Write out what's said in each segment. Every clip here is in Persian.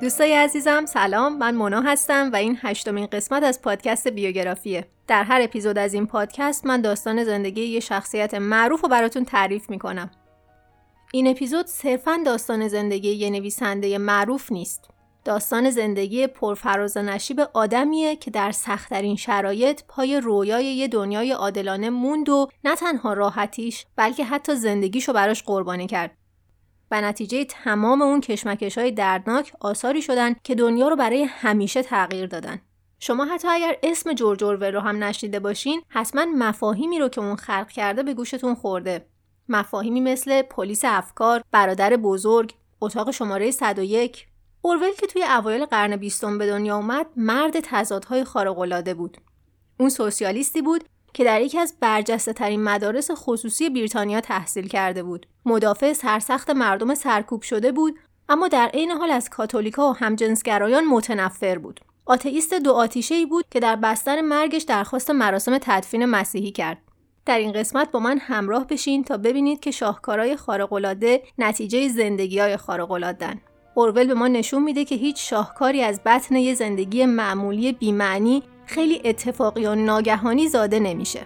دوستای عزیزم سلام. من مونا هستم و این هشتمین قسمت از پادکست بیوگرافیه. در هر اپیزود از این پادکست من داستان زندگی یه شخصیت معروف رو براتون تعریف می‌کنم. این اپیزود صرفا داستان زندگی یه نویسنده معروف نیست. داستان زندگی پرفراز و نشیب آدمیه که در سختترین شرایط پای رویای یه دنیای عادلانه موند و نه تنها راحتیش بلکه حتی زندگیشو براش قربانی کرد. و نتیجه تمام اون کشمکش های دردناک آثاری شدن که دنیا رو برای همیشه تغییر دادن. شما حتی اگر اسم جورج اورول رو هم نشنیده باشین حتما مفاهیمی رو که اون خلق کرده به گوشتون خورده. مفاهیمی مثل پلیس افکار، برادر بزرگ، اتاق شماره 101 اورول که توی اوایل قرن بیستم به دنیا اومد مرد تضادهای خارق‌العاده بود. اون سوسیالیستی بود که در یکی از برجسته ترین مدارس خصوصی بریتانیا تحصیل کرده بود. مدافع سرسخت مردم سرکوب شده بود اما در عین حال از کاتولیکا و همجنسگرایان متنفر بود. آتئیست دو آتیشه ای بود که در بستر مرگش درخواست مراسم تدفین مسیحی کرد. در این قسمت با من همراه بشین تا ببینید که شاهکارهای خارق‌العاده نتیجه زندگی‌های خارق‌العاده‌اند. اورول به ما نشون میده که هیچ شاهکاری از بطن یه زندگی معمولی بیمعنی خیلی اتفاقی و ناگهانی زاده نمیشه.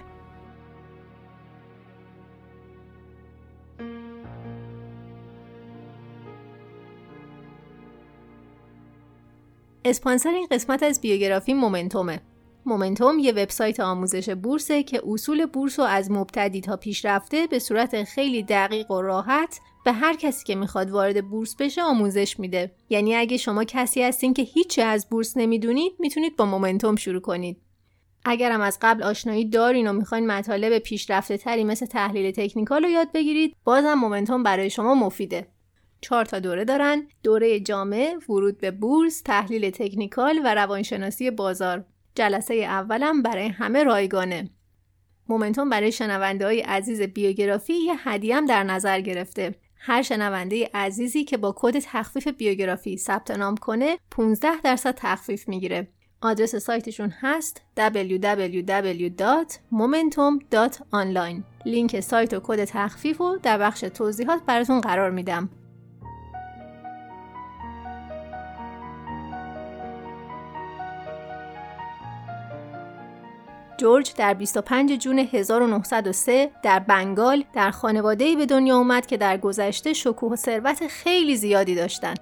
اسپانسر این قسمت از بیوگرافی مومنتومه. مومنتوم یه وبسایت آموزش بورسه که اصول بورس رو از مبتدی تا پیشرفته به صورت خیلی دقیق و راحت به هر کسی که می‌خواد وارد بورس بشه آموزش میده. یعنی اگه شما کسی هستین که هیچی از بورس نمی‌دونید می‌تونید با مومنتوم شروع کنید. اگرم از قبل آشنایی دارین و می‌خواین مطالب پیشرفته تری مثل تحلیل تکنیکال رو یاد بگیرید بازم مومنتوم برای شما مفیده. چهار تا دوره دارن دوره جامع ورود به بورس تحلیل تکنیکال و روانشناسی بازار جلسه اولم برای همه رایگانه مومنتوم برای شنونده های عزیز بیوگرافی یه هدیه در نظر گرفته هر شنونده عزیزی که با کد تخفیف بیوگرافی ثبت نام کنه 15 درصد تخفیف می‌گیره. آدرس سایتشون هست www.momentum.online لینک سایت و کد تخفیف رو در بخش توضیحات براتون قرار میدم. جورج در 25 جون 1903 در بنگال در خانواده‌ای به دنیا اومد که در گذشته شکوه و ثروت خیلی زیادی داشتند.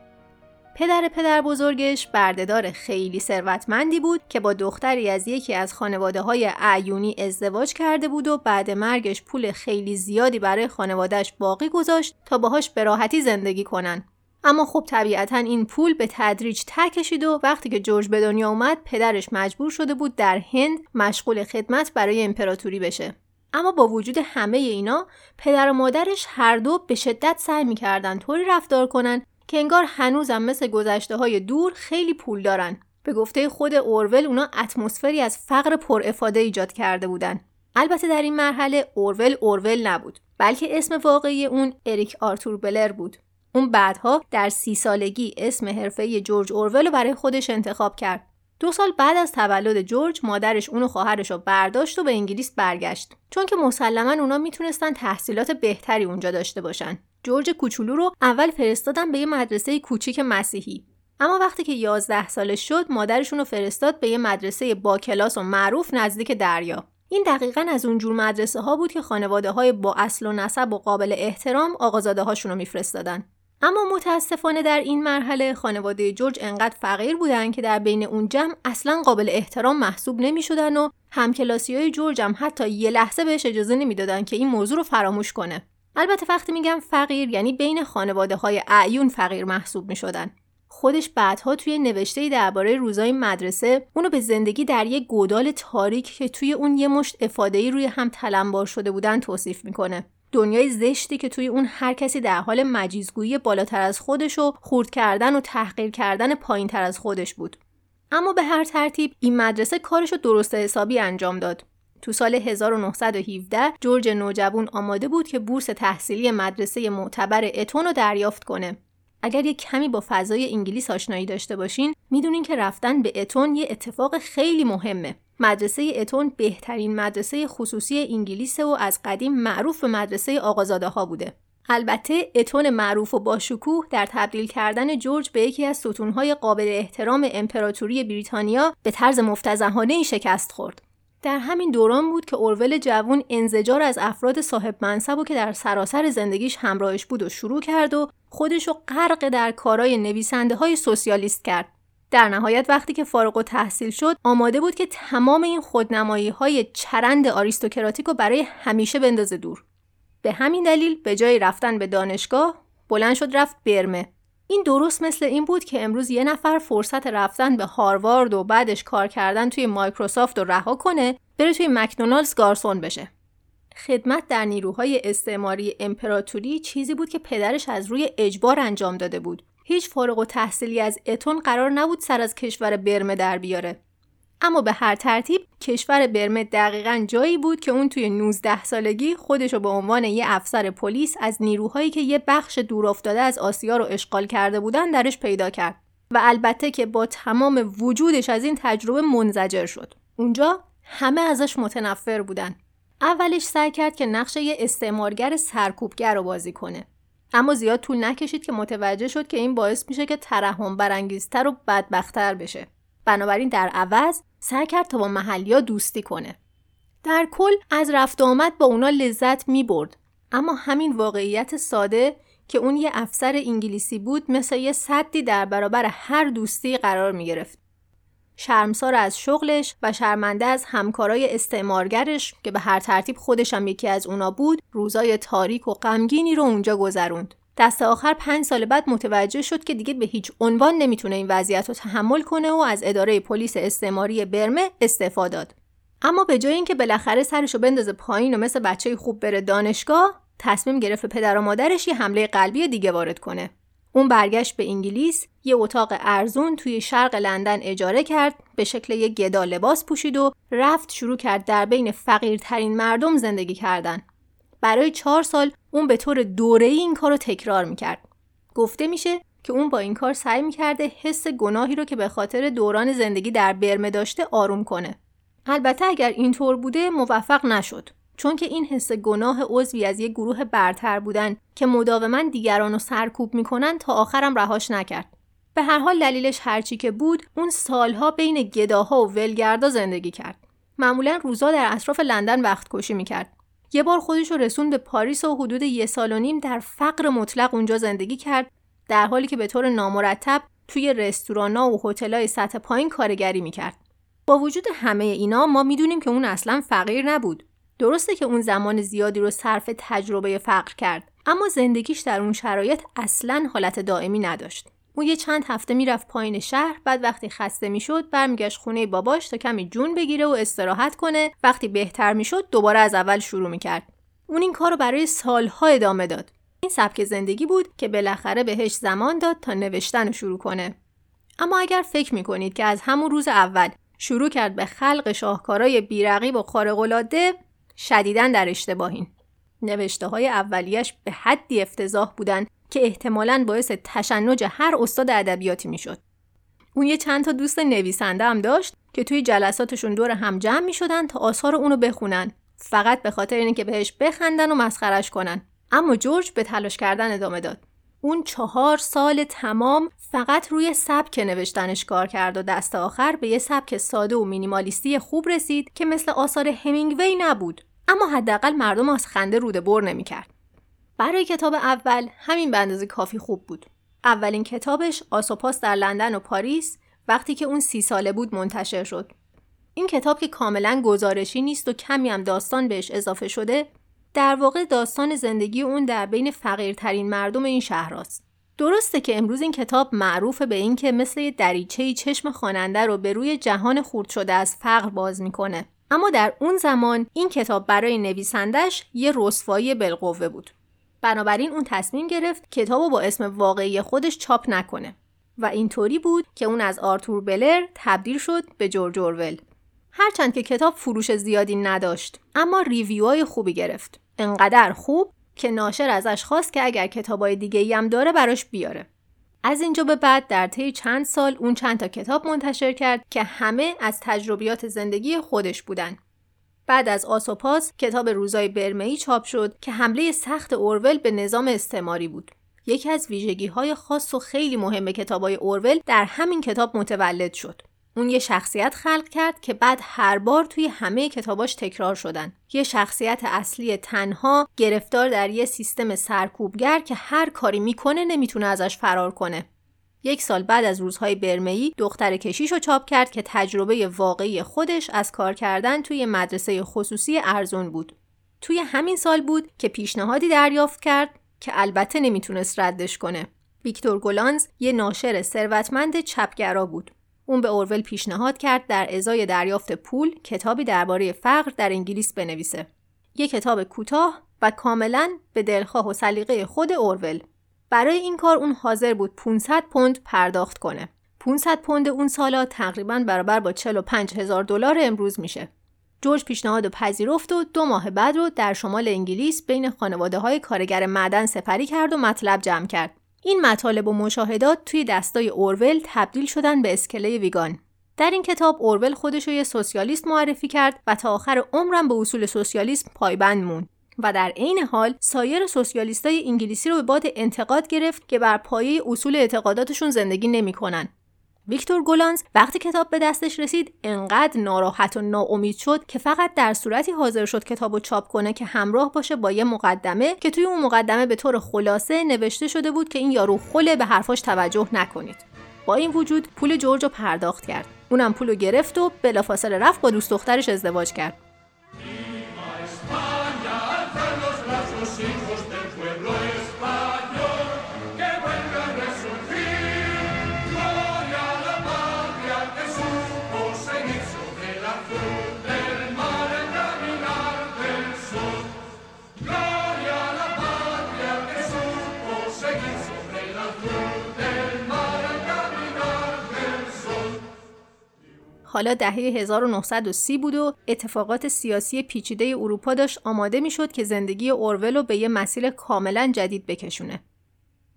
پدر پدر بزرگش بردهدار خیلی ثروتمندی بود که با دختری از یکی از خانواده های اعیونی ازدواج کرده بود و بعد مرگش پول خیلی زیادی برای خانوادهش باقی گذاشت تا باهاش به راحتی زندگی کنن. اما خب طبیعتا این پول به تدریج ته کشید و وقتی که جورج به دنیا اومد پدرش مجبور شده بود در هند مشغول خدمت برای امپراتوری بشه. اما با وجود همه اینا پدر و مادرش هر دو به شدت سعی می‌کردن طوری رفتار کنن که انگار هنوزم مثل گذشته های دور خیلی پول دارن. به گفته خود اورول اونا اتمسفری از فقر پر افاده ایجاد کرده بودن. البته در این مرحله اورول اورول نبود بلکه اسم واقعی اون اریک آرتور بلر بود. اون بعدها در سی سالگی اسم حرفه جورج اورول رو برای خودش انتخاب کرد. دو سال بعد از تولد جورج مادرش اونو خواهرش رو برداشت و به انگلیس برگشت. چون که مسلما اونا می‌تونستن تحصیلات بهتری اونجا داشته باشن. جورج کوچولو رو اول فرستادن به یه مدرسه کوچیک مسیحی. اما وقتی که 11 سالش شد مادرشون رو فرستاد به یه مدرسه با کلاس و معروف نزدیک دریا. این دقیقا از اونجور مدرسه ها بود که خانواده های با اصل و نسب و قابل احترام آقازاده هاشون رو میفرستادن. اما متاسفانه در این مرحله خانواده جورج انقدر فقیر بودن که در بین اون جمع اصلا قابل احترام محسوب نمی شدن و همکلاسی های جورج هم حتی یه لحظه بهش اجازه نمی‌دادن که این موضوع رو فراموش کنه. البته وقتی میگم فقیر یعنی بین خانواده های اعیون فقیر محسوب می شدن. خودش بعدها توی نوشته درباره روزای مدرسه اونو به زندگی در یک گودال تاریک که توی اون یه مشت افاده روی هم تلمبار شده بودن توصیف می‌کنه. دنیای زشتی که توی اون هر کسی در حال مجیزگویی بالاتر از خودش و خورد کردن و تحقیر کردن پایین تر از خودش بود. اما به هر ترتیب این مدرسه کارش رو درست حسابی انجام داد. تو سال 1917 جورج نوجوان آماده بود که بورس تحصیلی مدرسه معتبر اتون رو دریافت کنه. اگر یک کمی با فضای انگلیس آشنایی داشته باشین می‌دونین که رفتن به اتون یه اتفاق خیلی مهمه مدرسه اتون بهترین مدرسه خصوصی انگلیس و از قدیم معروف به مدرسه آقازاده ها بوده البته اتون معروف و باشکوه در تبدیل کردن جورج به یکی از ستونهای قابل احترام امپراتوری بریتانیا به طرز مفتزهانه شکست خورد. در همین دوران بود که اورول جوون انزجار از افراد صاحب منصب و که در سراسر زندگیش همراهش بود و شروع کرد و خودشو غرق در کارای نویسنده های سوسیالیست کرد. در نهایت وقتی که فارغ و تحصیل شد آماده بود که تمام این خودنمایی های چرند آریستوکراتیک رو برای همیشه بندازه دور. به همین دلیل به جای رفتن به دانشگاه بلند شد رفت برمه. این درست مثل این بود که امروز یه نفر فرصت رفتن به هاروارد و بعدش کار کردن توی مایکروسافت رو رها کنه بره توی مکدونالدز گارسون بشه. خدمت در نیروهای استعماری امپراتوری چیزی بود که پدرش از روی اجبار انجام داده بود. هیچ فارغ و تحصیلی از اتون قرار نبود سر از کشور برمه در بیاره. اما به هر ترتیب کشور برمه دقیقا جایی بود که اون توی 19 سالگی خودش رو به عنوان یه افسر پلیس از نیروهایی که یه بخش دور افتاده از آسیا رو اشغال کرده بودن درش پیدا کرد و البته که با تمام وجودش از این تجربه منزجر شد. اونجا همه ازش متنفر بودن. اولش سعی کرد که نقش یه استعمارگر سرکوبگر رو بازی کنه. اما زیاد طول نکشید که متوجه شد که این باعث میشه که ترحم برانگیزتر و بدبختتر بشه. بنابراین در عوض سعی کرد تا با محلیا دوستی کنه. در کل از رفت آمد با اونا لذت می برد. اما همین واقعیت ساده که اون یه افسر انگلیسی بود مثل یه صدی در برابر هر دوستی قرار می گرفت. شرمسار از شغلش و شرمنده از همکارای استعمارگرش که به هر ترتیب خودش هم یکی از اونا بود روزای تاریک و غمگینی رو اونجا گذروند. دست آخر پنج سال بعد متوجه شد که دیگه به هیچ عنوان نمی‌تونه این وضعیت رو تحمل کنه و از اداره پلیس استعماری برمه استعفا داد. اما به جای اینکه بالاخره سرش رو بندازه پایین و مثل بچه خوب بره دانشگاه، تصمیم گرفت پدر و مادرش یه حمله قلبی دیگه وارد کنه. اون برگشت به انگلیس، یه اتاق ارزون توی شرق لندن اجاره کرد، به شکل یه گدا لباس پوشید و رفت شروع کرد در بین فقیرترین مردم زندگی کردن. برای چهار سال اون به طور دوره این کار رو تکرار می‌کرد. گفته میشه که اون با این کار سعی می‌کرده حس گناهی رو که به خاطر دوران زندگی در برمه داشته آروم کنه. البته اگر اینطور بوده موفق نشد. چون که این حس گناه عضوی از یک گروه برتر بودن که مداوما دیگران رو سرکوب می‌کنن تا آخرم رهاش نکرد. به هر حال دلیلش هرچی که بود اون سالها بین گداها و ولگردا زندگی کرد. معمولا روزا در اطراف لندن وقت کشی می‌کرد. یه بار خودش رو رسون به پاریس و حدود یه سال و نیم در فقر مطلق اونجا زندگی کرد در حالی که به طور نامرتب توی رستورانا و هتل‌های سطح پایین کارگری می‌کرد. با وجود همه اینا ما می‌دونیم که اون اصلا فقیر نبود. درسته که اون زمان زیادی رو صرف تجربه فقر کرد اما زندگیش در اون شرایط اصلا حالت دائمی نداشت. او یه چند هفته می‌رفت پایین شهر بعد وقتی خسته می‌شد برمیگشت خونه باباش تا کمی جون بگیره و استراحت کنه. وقتی بهتر می‌شد دوباره از اول شروع می‌کرد. اون این کار رو برای سالها ادامه داد. این سبک زندگی بود که بالاخره بهش زمان داد تا نوشتن رو شروع کنه. اما اگر فکر می‌کنید که از همون روز اول شروع کرد به خلق شاهکارای بیرقیب و خارق‌العاده شدیدا در اشتباهین. نوشته های اولیش به حدی افتضاح بودن که احتمالاً باعث تشنج هر استاد ادبیاتی می‌شد. اون یه چند تا دوست نویسنده هم داشت که توی جلساتشون دور هم جمع می شدن تا آثار اونو بخونن. فقط به خاطر اینکه بهش بخندن و مسخرش کنن. اما جورج به تلاش کردن ادامه داد. اون چهار سال تمام فقط روی سبک نوشتنش کار کرد و دست آخر به یه سبک ساده و مینیمالیستی خوب رسید که مثل آثار همینگوی نبود اما حداقل مردم از خنده روده بر نمی‌کرد برای کتاب اول همین به کافی خوب بود. اولین کتابش آسوپاس در لندن و پاریس وقتی که اون سی ساله بود منتشر شد. این کتاب که کاملا گزارشی نیست و کمی هم داستان بهش اضافه شده در واقع داستان زندگی اون در بین فقیرترین مردم این شهر است. درسته که امروز این کتاب معروف به این که مثل دریچه چشم خواننده رو به روی جهان خورد شده از فقر باز می‌کنه. اما در اون زمان این کتاب برای نویسندش یه رسوایی بالقوه بود. بنابراین اون تصمیم گرفت کتاب با اسم واقعی خودش چاپ نکنه و اینطوری بود که اون از آرتور بلر تبدیل شد به جورج اورول هرچند که کتاب فروش زیادی نداشت اما ریویوهای خوبی گرفت انقدر خوب که ناشر ازش خواست که اگر کتابای دیگه ای هم داره براش بیاره از اینجا به بعد در طی چند سال اون چند تا کتاب منتشر کرد که همه از تجربیات زندگی خودش بودن بعد از آسوپاس کتاب روزای برمئی چاپ شد که حمله سخت اورول به نظام استعماری بود. یکی از ویژگی های خاص و خیلی مهم کتابای اورول در همین کتاب متولد شد. اون یه شخصیت خلق کرد که بعد هر بار توی همه کتاباش تکرار شدن. یه شخصیت اصلی تنها گرفتار در یه سیستم سرکوبگر که هر کاری می‌کنه نمی‌تونه ازش فرار کنه. یک سال بعد از روزهای برمهی دختر کشیش رو چاپ کرد که تجربه واقعی خودش از کار کردن توی مدرسه خصوصی ارزون بود. توی همین سال بود که پیشنهادی دریافت کرد که البته نمی‌تونست ردش کنه. ویکتور گولانز یه ناشر ثروتمند چپگرا بود. اون به اورول پیشنهاد کرد در ازای دریافت پول کتابی درباره فقر در انگلیس بنویسه. یک کتاب کوتاه و کاملا به دلخواه و سلیقه خود اورول. برای این کار اون حاضر بود 500 پوند پرداخت کنه. 500 پوند اون سالا تقریبا برابر با 45 هزار دلار امروز میشه. جورج پیشنهاد و پذیرفت و دو ماه بعد رو در شمال انگلیس بین خانواده های کارگر معدن سپری کرد و مطلب جمع کرد. این مطالب و مشاهدات توی دستای اورول تبدیل شدن به اسکله ویگان. در این کتاب اورول خودش رو یه سوسیالیست معرفی کرد و تا آخر عمرم به اصول سوسیالیسم پایبند موند. و در عین حال سایر سوسیالیستای انگلیسی رو به باد انتقاد گرفت که بر پایه اصول اعتقاداتشون زندگی نمی‌کنن. ویکتور گولانز وقتی کتاب به دستش رسید انقدر ناراحت و ناامید شد که فقط در صورتی حاضر شد کتاب رو چاپ کنه که همراه باشه با یه مقدمه که توی اون مقدمه به طور خلاصه نوشته شده بود که این یارو خله به حرفاش توجه نکنید. با این وجود پول جورج رو پرداخت کرد. اونم پول رو گرفت و بلافاصله رفت با دوست دخترش ازدواج کرد. حالا دهه 1930 بود و اتفاقات سیاسی پیچیده اروپا داشت آماده می‌شد که زندگی اورول رو به یه مسیر کاملا جدید بکشونه.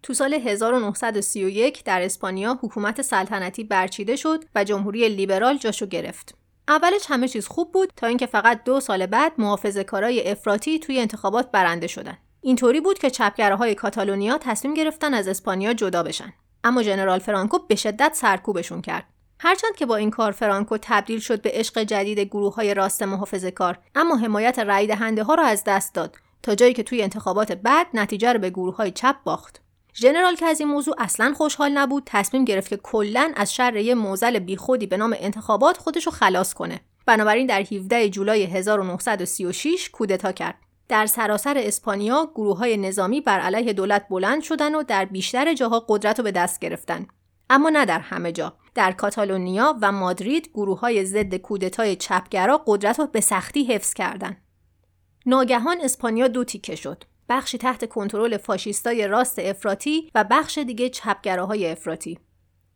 تو سال 1931 در اسپانیا حکومت سلطنتی برچیده شد و جمهوری لیبرال جاشو گرفت. اولش همه چیز خوب بود تا اینکه فقط دو سال بعد محافظه کارای افراطی توی انتخابات برنده شدن. اینطوری بود که چپگراهای کاتالونیا تصمیم گرفتن از اسپانیا جدا بشن. اما ژنرال فرانکو به شدت سرکوبشون کرد. هرچند که با این کار فرانکو تبدیل شد به عشق جدید گروه های راست محافظه کار اما حمایت رای دهنده ها را از دست داد تا جایی که توی انتخابات بعد نتیجه را به گروه های چپ باخت. ژنرال که از این موضوع اصلا خوشحال نبود تصمیم گرفت که کلا از شر یه موزل بیخودی به نام انتخابات خودش رو خلاص کنه. بنابراین در 17 جولای 1936 کودتا کرد. در سراسر اسپانیا گروه های نظامی بر علیه دولت بلند شدن و در بیشتر جاها قدرت رو به دست گرفتن. اما نه در همه جا. در کاتالونیا و مادرید گروه های ضد کودتای چپگرا قدرت را به سختی حفظ کردند. ناگهان اسپانیا دو تیکه شد. بخشی تحت کنترل فاشیستای راست افراطی و بخش دیگه چپگراهای افراطی.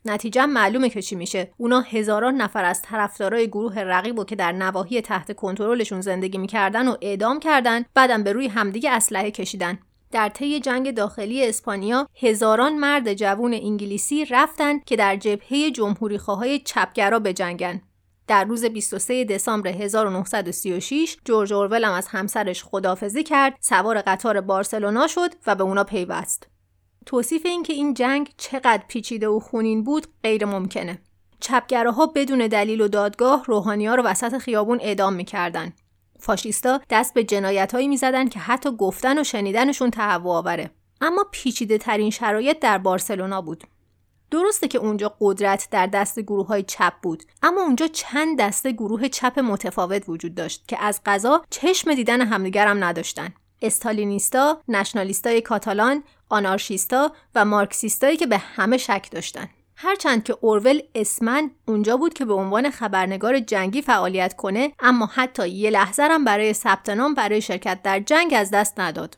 نتیجه معلومه که چی میشه اونا هزاران نفر از طرفدارای گروه رقیب و که در نواحی تحت کنترلشون زندگی می‌کردن و اعدام کردن بعدم به روی همدیگه اسلحه کشیدن در طی جنگ داخلی اسپانیا هزاران مرد جوون انگلیسی رفتند که در جبهه جمهوریخواهای چپگرا بجنگن. در روز 23 دسامبر 1936 جورج اورول از همسرش خدافزی کرد، سوار قطار بارسلونا شد و به اونا پیوست. توصیف اینکه این جنگ چقدر پیچیده و خونین بود غیر ممکنه. چپگراها بدون دلیل و دادگاه روحانیا رو وسط خیابون اعدام می‌کردن. فاشیستا دست به جنایتهایی می‌زدن که حتی گفتن و شنیدنشون تهوع آوره. اما پیچیده ترین شرایط در بارسلونا بود. درسته که اونجا قدرت در دست گروه های چپ بود اما اونجا چند دسته گروه چپ متفاوت وجود داشت که از غذا چشم دیدن همدیگر هم نداشتن. استالینیستا، نشنالیستای کاتالان، آنارشیستا و مارکسیستایی که به همه شک داشتن. هرچند که اورول اسمن اونجا بود که به عنوان خبرنگار جنگی فعالیت کنه اما حتی یه لحظه هم برای ثبت نام برای شرکت در جنگ از دست نداد.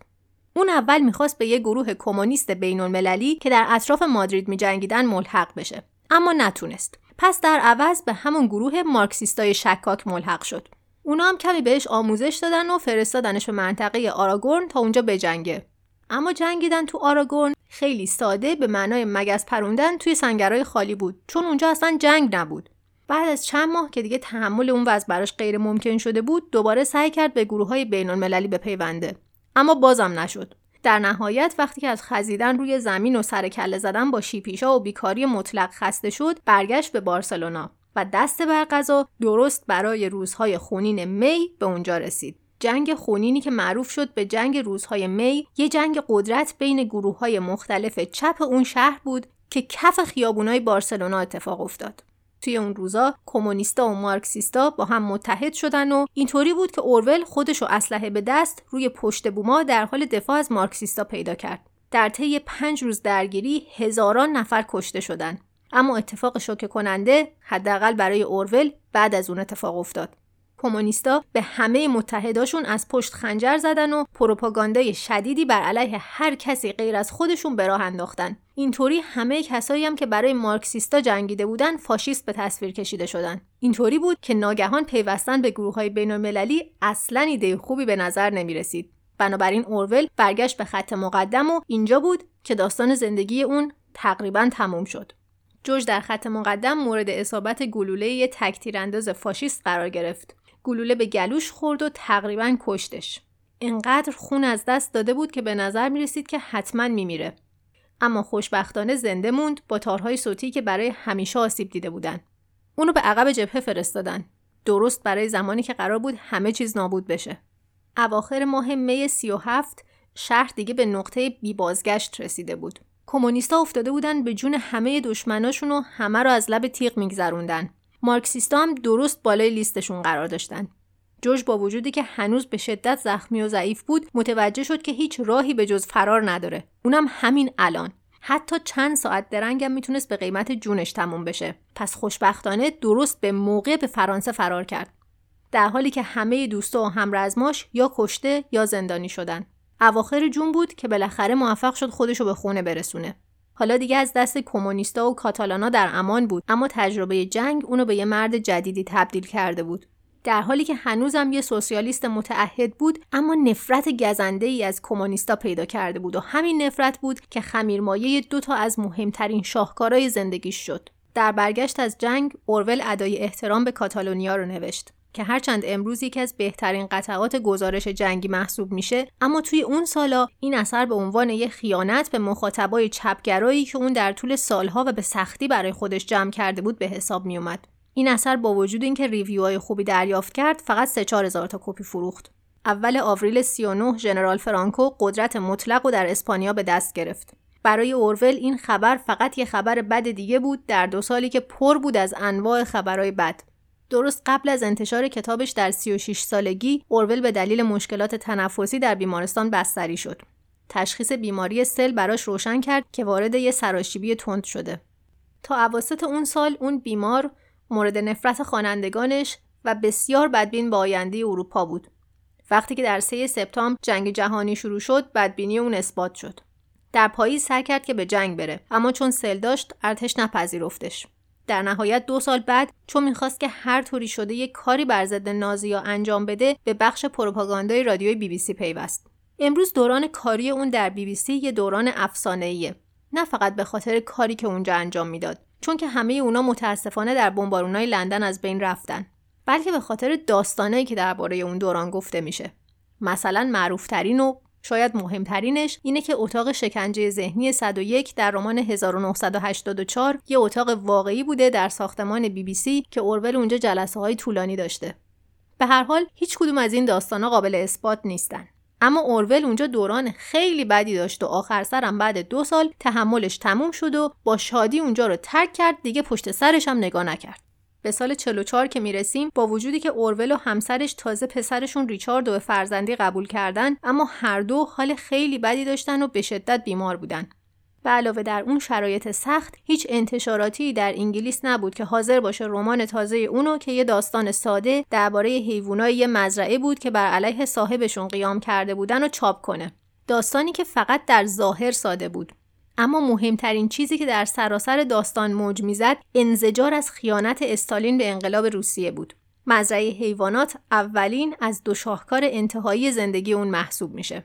اون اول می‌خواست به یه گروه کمونیست بین المللی که در اطراف مادرید میجنگیدن ملحق بشه اما نتونست. پس در عوض به همون گروه مارکسیستای شکاک ملحق شد. اونا هم کمی بهش آموزش دادن و فرستادنش به منطقه آراگورن تا اونجا بجنگه. اما جنگیدن تو آراگورن خیلی ساده به معنای مگس پروندن توی سنگرهای خالی بود چون اونجا اصلا جنگ نبود. بعد از چند ماه که دیگه تحمل اون وضع براش غیر ممکن شده بود دوباره سعی کرد به گروه های بین المللی بپیونده. اما بازم نشد. در نهایت وقتی که از خزیدن روی زمین و سر کله زدن با شیپیشا و بیکاری مطلق خسته شد برگشت به بارسلونا و دست بر غذا درست برای روزهای خونین می به اونجا رسید. جنگ خونینی که معروف شد به جنگ روزهای می یه جنگ قدرت بین گروه های مختلف چپ اون شهر بود که کف خیابونای بارسلونا اتفاق افتاد. توی اون روزا کمونیستا و مارکسیستا با هم متحد شدن و اینطوری بود که اورول خودش و اسلحه به دست روی پشت بوما در حال دفاع از مارکسیستا پیدا کرد. در طی پنج روز درگیری هزاران نفر کشته شدند اما اتفاق شوکه کننده حداقل برای اورول بعد از اون اتفاق افتاد. کمونیستا به همه متحداشون از پشت خنجر زدن و پروپاگاندای شدیدی بر علیه هر کسی غیر از خودشون به راه انداختن. اینطوری همه کسایی هم که برای مارکسیستا جنگیده بودن فاشیست به تصویر کشیده شدن. اینطوری بود که ناگهان پیوستن به گروه های بین المللی اصلا ایده خوبی به نظر نمی رسید بنابراین اورول برگشت به خط مقدم و اینجا بود که داستان زندگی اون تقریبا تموم شد. جورج در خط مقدم مورد اصابت گلوله یه تکتیرانداز فاشیست قرار گرفت. گلوله به گلوش خورد و تقریبا کشتش. انقدر خون از دست داده بود که به نظر می رسید که حتما میره. اما خوشبختانه زنده موند با تارهای صوتی که برای همیشه آسیب دیده بودن. اونو به عقب جبهه فرستادن. درست برای زمانی که قرار بود همه چیز نابود بشه. اواخر ماه می 37 شهر دیگه به نقطه بی بازگشت رسیده بود. کمونیستا افتاده بودن به جون همه دشمناشون و همه رو از لب تیغ میگذروندن. مارکسیستا هم درست بالای لیستشون قرار داشتن. جورج با وجودی که هنوز به شدت زخمی و ضعیف بود متوجه شد که هیچ راهی به جز فرار نداره. اونم همین الان. حتی چند ساعت درنگم می‌تونست به قیمت جونش تموم بشه. پس خوشبختانه درست به موقع به فرانسه فرار کرد. در حالی که همه دوستا و همرزماش یا کشته یا زندانی شدن. اواخر جون بود که بالاخره موفق شد خودشو به خونه برسونه. حالا دیگه از دست کمونیستا و کاتالانا در امان بود اما تجربه جنگ اونو به یه مرد جدیدی تبدیل کرده بود. در حالی که هنوزم یه سوسیالیست متعهد بود اما نفرت گزنده ای از کمونیستا پیدا کرده بود و همین نفرت بود که خمیرمایه دو تا از مهمترین شاهکارهای زندگیش شد. در برگشت از جنگ اورول ادای احترام به کاتالونیا رو نوشت. که هرچند امروز یکی از بهترین قطعات گزارش جنگی محسوب میشه اما توی اون سالا این اثر به عنوان یک خیانت به مخاطبای چپگرایی که اون در طول سالها و به سختی برای خودش جمع کرده بود به حساب میومد این اثر با وجود اینکه ریویوهای خوبی دریافت کرد فقط 3 هزار تا کپی فروخت. اول آوریل 39 ژنرال فرانکو قدرت مطلق و در اسپانیا به دست گرفت. برای اورول این خبر فقط یه خبر بد دیگه بود در دو سالی که پر بود از انواع خبرهای بد. درست قبل از انتشار کتابش در 36 سالگی اورول به دلیل مشکلات تنفسی در بیمارستان بستری شد. تشخیص بیماری سل براش روشن کرد که وارد یه سراشیبی تند شده. تا اواسط اون سال اون بیمار مورد نفرت خوانندگانش و بسیار بدبین با آینده اروپا بود. وقتی که در 3 سپتامبر جنگ جهانی شروع شد، بدبینی اون اثبات شد. در پاییز سر کرد که به جنگ بره، اما چون سل داشت، ارتش نپذیرفتش. در نهایت دو سال بعد چون می‌خواست که هر طوری شده یک کاری بر ضد نازیا انجام بده به بخش پروپاگاندای رادیوی بی بی سی پیوست. امروز دوران کاری اون در بی بی سی یه دوران افسانه‌ایه. نه فقط به خاطر کاری که اونجا انجام می‌داد چون که همه اونا متاسفانه در بمبارونای لندن از بین رفتن بلکه به خاطر داستانایی که درباره اون دوران گفته میشه. مثلا معروفترین و شاید مهمترینش اینه که اتاق شکنجه ذهنی 101 در رمان 1984 یه اتاق واقعی بوده در ساختمان بی بی سی که اورول اونجا جلسه های طولانی داشته. به هر حال هیچ کدوم از این داستانا قابل اثبات نیستن. اما اورول اونجا دوران خیلی بدی داشت و آخر سرم بعد دو سال تحملش تموم شد و با شادی اونجا رو ترک کرد دیگه پشت سرش هم نگاه نکرد. به سال 44 که می‌رسیم با وجودی که اورول و همسرش تازه پسرشون ریچارد و فرزندی قبول کردن اما هر دو حال خیلی بدی داشتن و به شدت بیمار بودن. به علاوه در اون شرایط سخت هیچ انتشاراتی در انگلیس نبود که حاضر باشه رمان تازه اونو که یه داستان ساده درباره حیوانای یه مزرعه بود که بر علیه صاحبشون قیام کرده بودن و چاپ کنه. داستانی که فقط در ظاهر ساده بود. اما مهمترین چیزی که در سراسر داستان موج می‌زد انزجار از خیانت استالین به انقلاب روسیه بود. مزرعه حیوانات اولین از دو شاهکار انتهایی زندگی اون محسوب میشه.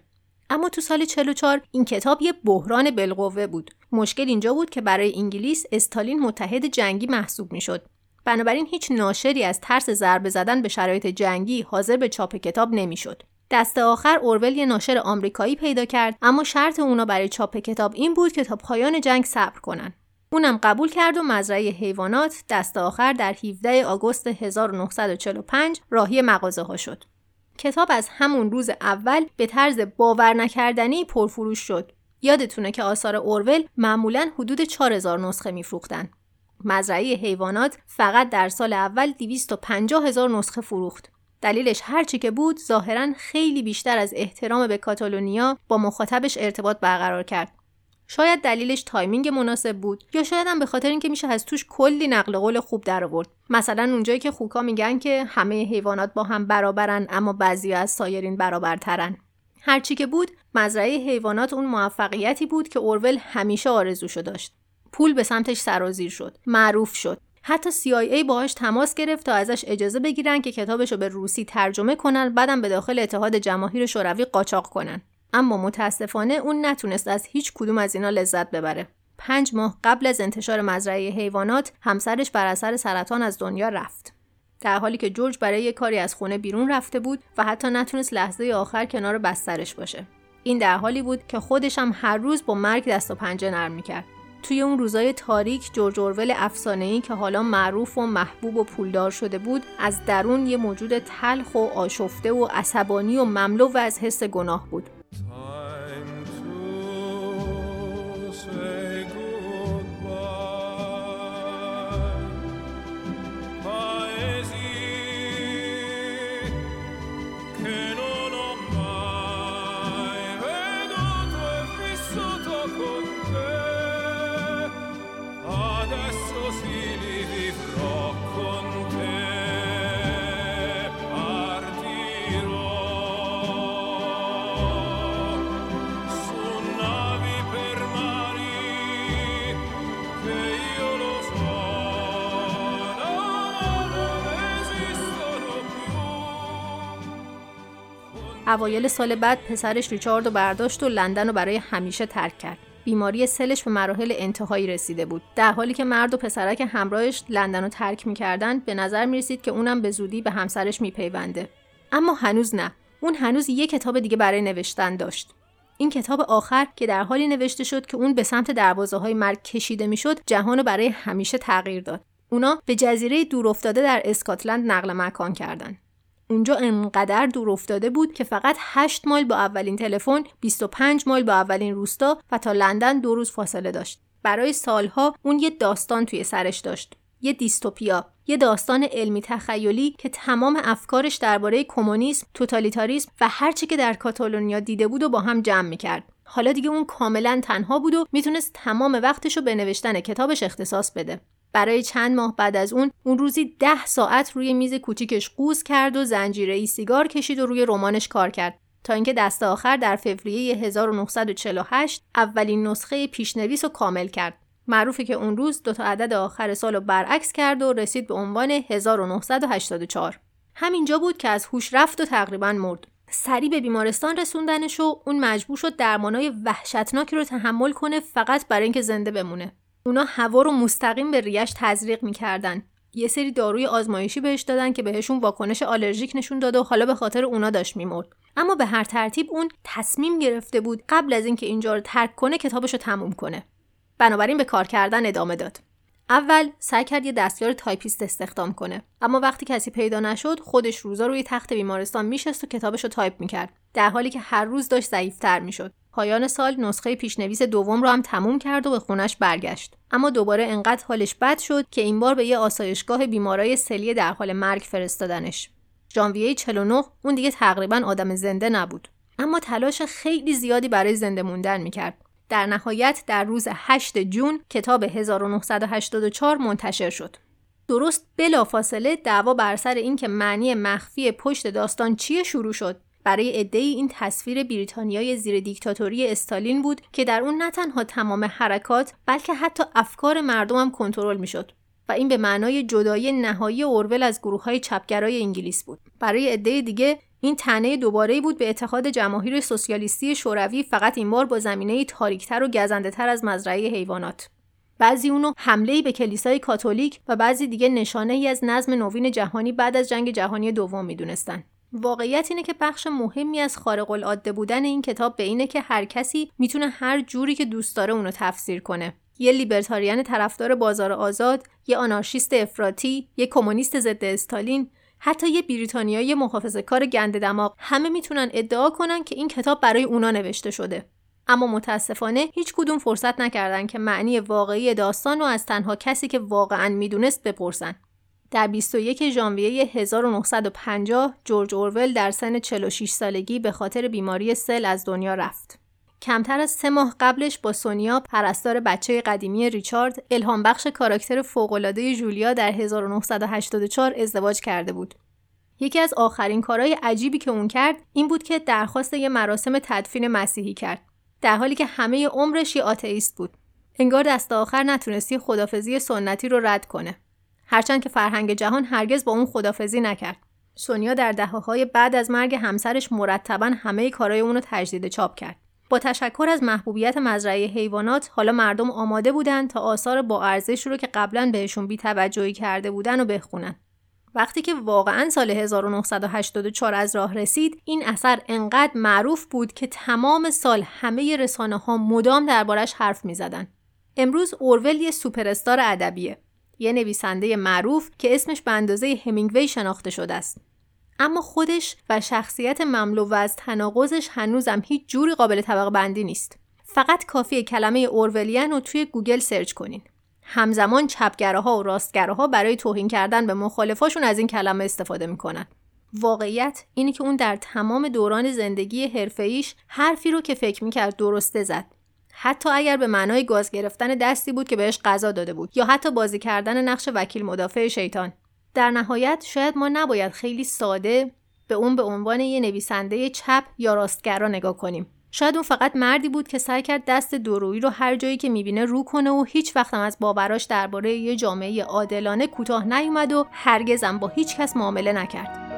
اما تو سال 44 این کتاب یه بحران بالقوه بود. مشکل اینجا بود که برای انگلیس استالین متحد جنگی محسوب می‌شد. بنابراین هیچ ناشری از ترس ضربه زدن به شرایط جنگی حاضر به چاپ کتاب نمی‌شد. دست آخر اورول یه ناشر آمریکایی پیدا کرد اما شرط اونا برای چاپ کتاب این بود که تا پایان جنگ صبر کنن. اونم قبول کرد و مزرعه حیوانات دست آخر در 17 آگوست 1945 راهی مغازه ها شد. کتاب از همون روز اول به طرز باور نکردنی پرفروش شد. یادتونه که آثار اورول معمولا حدود 4000 نسخه میفروختن. مزرعه حیوانات فقط در سال اول 250 هزار نسخه فروخت. دلیلش هرچی که بود ظاهرا خیلی بیشتر از احترام به کاتالونیا با مخاطبش ارتباط برقرار کرد. شاید دلیلش timing مناسب بود یا شاید هم به خاطر اینکه میشه از توش کلی نقل قول خوب در آورد. مثلا اونجایی که خوکا میگن که همه حیوانات با هم برابرن اما بعضی از سایرین برابرترن. هرچی که بود مزرعه حیوانات اون موفقیتی بود که اورول همیشه آرزوشو داشت. پول به سمتش سرازیر شد. معروف شد. حتی CIA باهاش تماس گرفت تا ازش اجازه بگیرن که کتابشو به روسی ترجمه کنن بعدم به داخل اتحاد جماهیر شوروی قاچاق کنن اما متاسفانه اون نتونست از هیچ کدوم از اینا لذت ببره. پنج ماه قبل از انتشار مزرعه حیوانات همسرش بر اثر سرطان از دنیا رفت. در حالی که جورج برای یه کاری از خونه بیرون رفته بود و حتی نتونست لحظه آخر کنار بسترش باشه. این در حالی بود که خودش هم هر روز با مرگ دست و پنجه نرم می‌کرد. توی اون روزای تاریک جورج اورول افسانه‌ای که حالا معروف و محبوب و پولدار شده بود از درون یه موجود تلخ و آشفته و عصبانی و مملو و از حس گناه بود. اوایل سال بعد پسرش ریچارد رو برداشت و لندن رو برای همیشه ترک کرد. بیماری سلش به مراحل انتهایی رسیده بود. در حالی که مرد و پسرک همراهش لندن رو ترک می‌کردن به نظر می‌رسید که اونم به زودی به همسرش میپیونده. اما هنوز نه. اون هنوز یه کتاب دیگه برای نوشتن داشت. این کتاب آخر که در حالی نوشته شد که اون به سمت دروازه های مرگ کشیده می‌شد جهان رو برای همیشه تغییر داد. اونا به جزیره دورافتاده در اسکاتلند نقل مکان کردند. اونجا انقدر دور افتاده بود که فقط 8 مایل با اولین تلفن 25 مایل با اولین روستا و تا لندن دو روز فاصله داشت برای سالها اون یه داستان توی سرش داشت یه دیستوپیا یه داستان علمی تخیلی که تمام افکارش درباره کمونیسم، توتالیتاریسم و هرچی که در کاتالونیا دیده بود و با هم جمع می‌کرد. حالا دیگه اون کاملا تنها بود و می‌تونست تمام وقتش رو به نوشتن کتابش اختصاص بده. برای چند ماه بعد از اون اون روزی ده ساعت روی میز کوچیکش قوز کرد و زنجیره ای سیگار کشید و روی رمانش کار کرد تا اینکه دست آخر در فوریه 1948 اولین نسخه پیشنویس رو کامل کرد. معروفه که اون روز دو تا عدد آخر سال رو برعکس کرد و رسید به عنوان 1984. همینجا بود که از هوش رفت و تقریبا مرد. سریع به بیمارستان رسوندنش و اون مجبور شد درمانای وحشتناکی رو تحمل کنه فقط برای اینکه زنده بمونه. اونا هوا رو مستقیم به ریه‌ش تزریق می‌کردن. یه سری داروی آزمایشی بهش دادن که بهشون واکنش آلرژیک نشون داد و حالا به خاطر اونا داشت میمرد. اما به هر ترتیب اون تصمیم گرفته بود قبل از اینکه اینجا رو ترک کنه کتابش رو تموم کنه. بنابراین به کار کردن ادامه داد. اول سعی کرد یه دستیار تایپیست استخدام کنه. اما وقتی کسی پیدا نشد خودش روزا روی تخت بیمارستان میشست و کتابش رو تایپ می‌کرد. در حالی که هر روز داشت ضعیفتر می‌شد. پایان سال نسخه پیشنویس دوم رو هم تموم کرد و به خونش برگشت. اما دوباره انقدر حالش بد شد که این بار به یه آسایشگاه بیمارای سلی در حال مرگ فرستادنش. ژانویه 49 اون دیگه تقریبا آدم زنده نبود. اما تلاش خیلی زیادی برای زنده موندن می‌کرد. در نهایت در روز 8 جون کتاب 1984 منتشر شد. درست بلافاصله دعوا بر سر اینکه معنی مخفی پشت داستان چیه شروع شد. برای عدهای این تصویر بریتانیای زیر دیکتاتوری استالین بود که در اون نه تنها تمام حرکات بلکه حتی افکار مردم هم کنترل می‌شد و این به معنای جدایی نهایی اورول از گروه های چپگرای انگلیس بود برای عده دیگه این تنه دوباره بود به اتحاد جماهیر سوسیالیستی شوروی فقط این بار با زمینه تاریکتر و گزنده تر از مزرعه حیوانات بعضی اونو حمله به کلیسای کاتولیک و بعضی دیگه نشانه ای از نظم نوین جهانی بعد از جنگ جهانی دوم می‌دونستن. واقعیت اینه که بخش مهمی از خارق العاده بودن این کتاب به اینه که هر کسی می‌تونه هر جوری که دوست داره اونو تفسیر کنه. یه لیبرتاریان طرفدار بازار آزاد، یه آنارشیست افراطی، یه کمونیست ضد استالین، حتی یه بریتانیایی محافظه کار گند دماغ همه می‌تونن ادعا کنن که این کتاب برای اونا نوشته شده. اما متاسفانه هیچ کدوم فرصت نکردن که معنی واقعی داستان رو از تنها کسی که واقعا می‌دونست بپرسن. در 21 ژانویه 1950 جورج اورول در سن 46 سالگی به خاطر بیماری سل از دنیا رفت. کمتر از سه ماه قبلش با سونیا پرستار بچه قدیمی ریچارد الهام بخش کاراکتر فوقالعاده جولیا در 1984 ازدواج کرده بود. یکی از آخرین کارهای عجیبی که اون کرد این بود که درخواست یه مراسم تدفین مسیحی کرد. در حالی که همه عمرش یه آتئیست بود. انگار دست آخر نتونستی خدافزی سنتی رو رد کنه. هرچند که فرهنگ جهان هرگز با اون خدافزی نکرد. سونیا در دهه‌های بعد از مرگ همسرش مرتبا همه کارهای اون رو تجدید چاپ کرد. با تشکر از محبوبیت مزرعه حیوانات حالا مردم آماده بودند تا آثار با ارزش رو که قبلا بهشون بی توجهی کرده بودن و بخونن. وقتی که واقعا سال 1984 از راه رسید این اثر انقدر معروف بود که تمام سال همه رسانه ها مدام دربارش حرف می زدن. امروز اورول یه سوپرستار ادبیه یه نویسنده معروف که اسمش به اندازه همینگوی شناخته شده است. اما خودش و شخصیت مملو از تناقضش هنوزم هیچ جوری قابل طبقه بندی نیست. فقط کافیه کلمه Orwellian رو توی گوگل سرچ کنین. همزمان چپگراها و راستگراها برای توهین کردن به مخالفاشون از این کلمه استفاده می‌کنن. واقعیت اینه که اون در تمام دوران زندگی حرفه‌ایش حرفی رو که فکر می‌کرد درسته زد. حتی اگر به معنای گاز گرفتن دستی بود که بهش غذا داده بود یا حتی بازی کردن نقش وکیل مدافع شیطان در نهایت شاید ما نباید خیلی ساده به اون به عنوان یه نویسنده چپ یا راستگرا نگاه کنیم شاید اون فقط مردی بود که سعی کرد دست درویی رو هر جایی که می‌بینه رو کنه و هیچ وقت هم از باوراش درباره یه جامعه عادلانه کوتاه نیومد و هرگزم با هیچ کس معامله نکرد.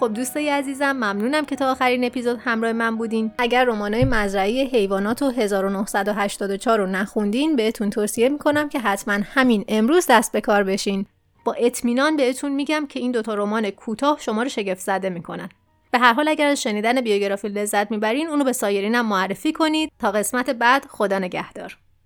خب دوستای عزیزم ممنونم که تا آخرین اپیزود همراه من بودین. اگر رمانای مزرعه حیوانات و 1984 رو نخوندین بهتون توصیه می‌کنم که حتما همین امروز دست به کار بشین. با اطمینان بهتون میگم که این دوتا رمان کوتاه شما رو شگفت زده می‌کنن. به هر حال اگر از شنیدن بیوگرافی لذت می‌برین اونو به سایرینم معرفی کنید. تا قسمت بعد خدا نگهدار.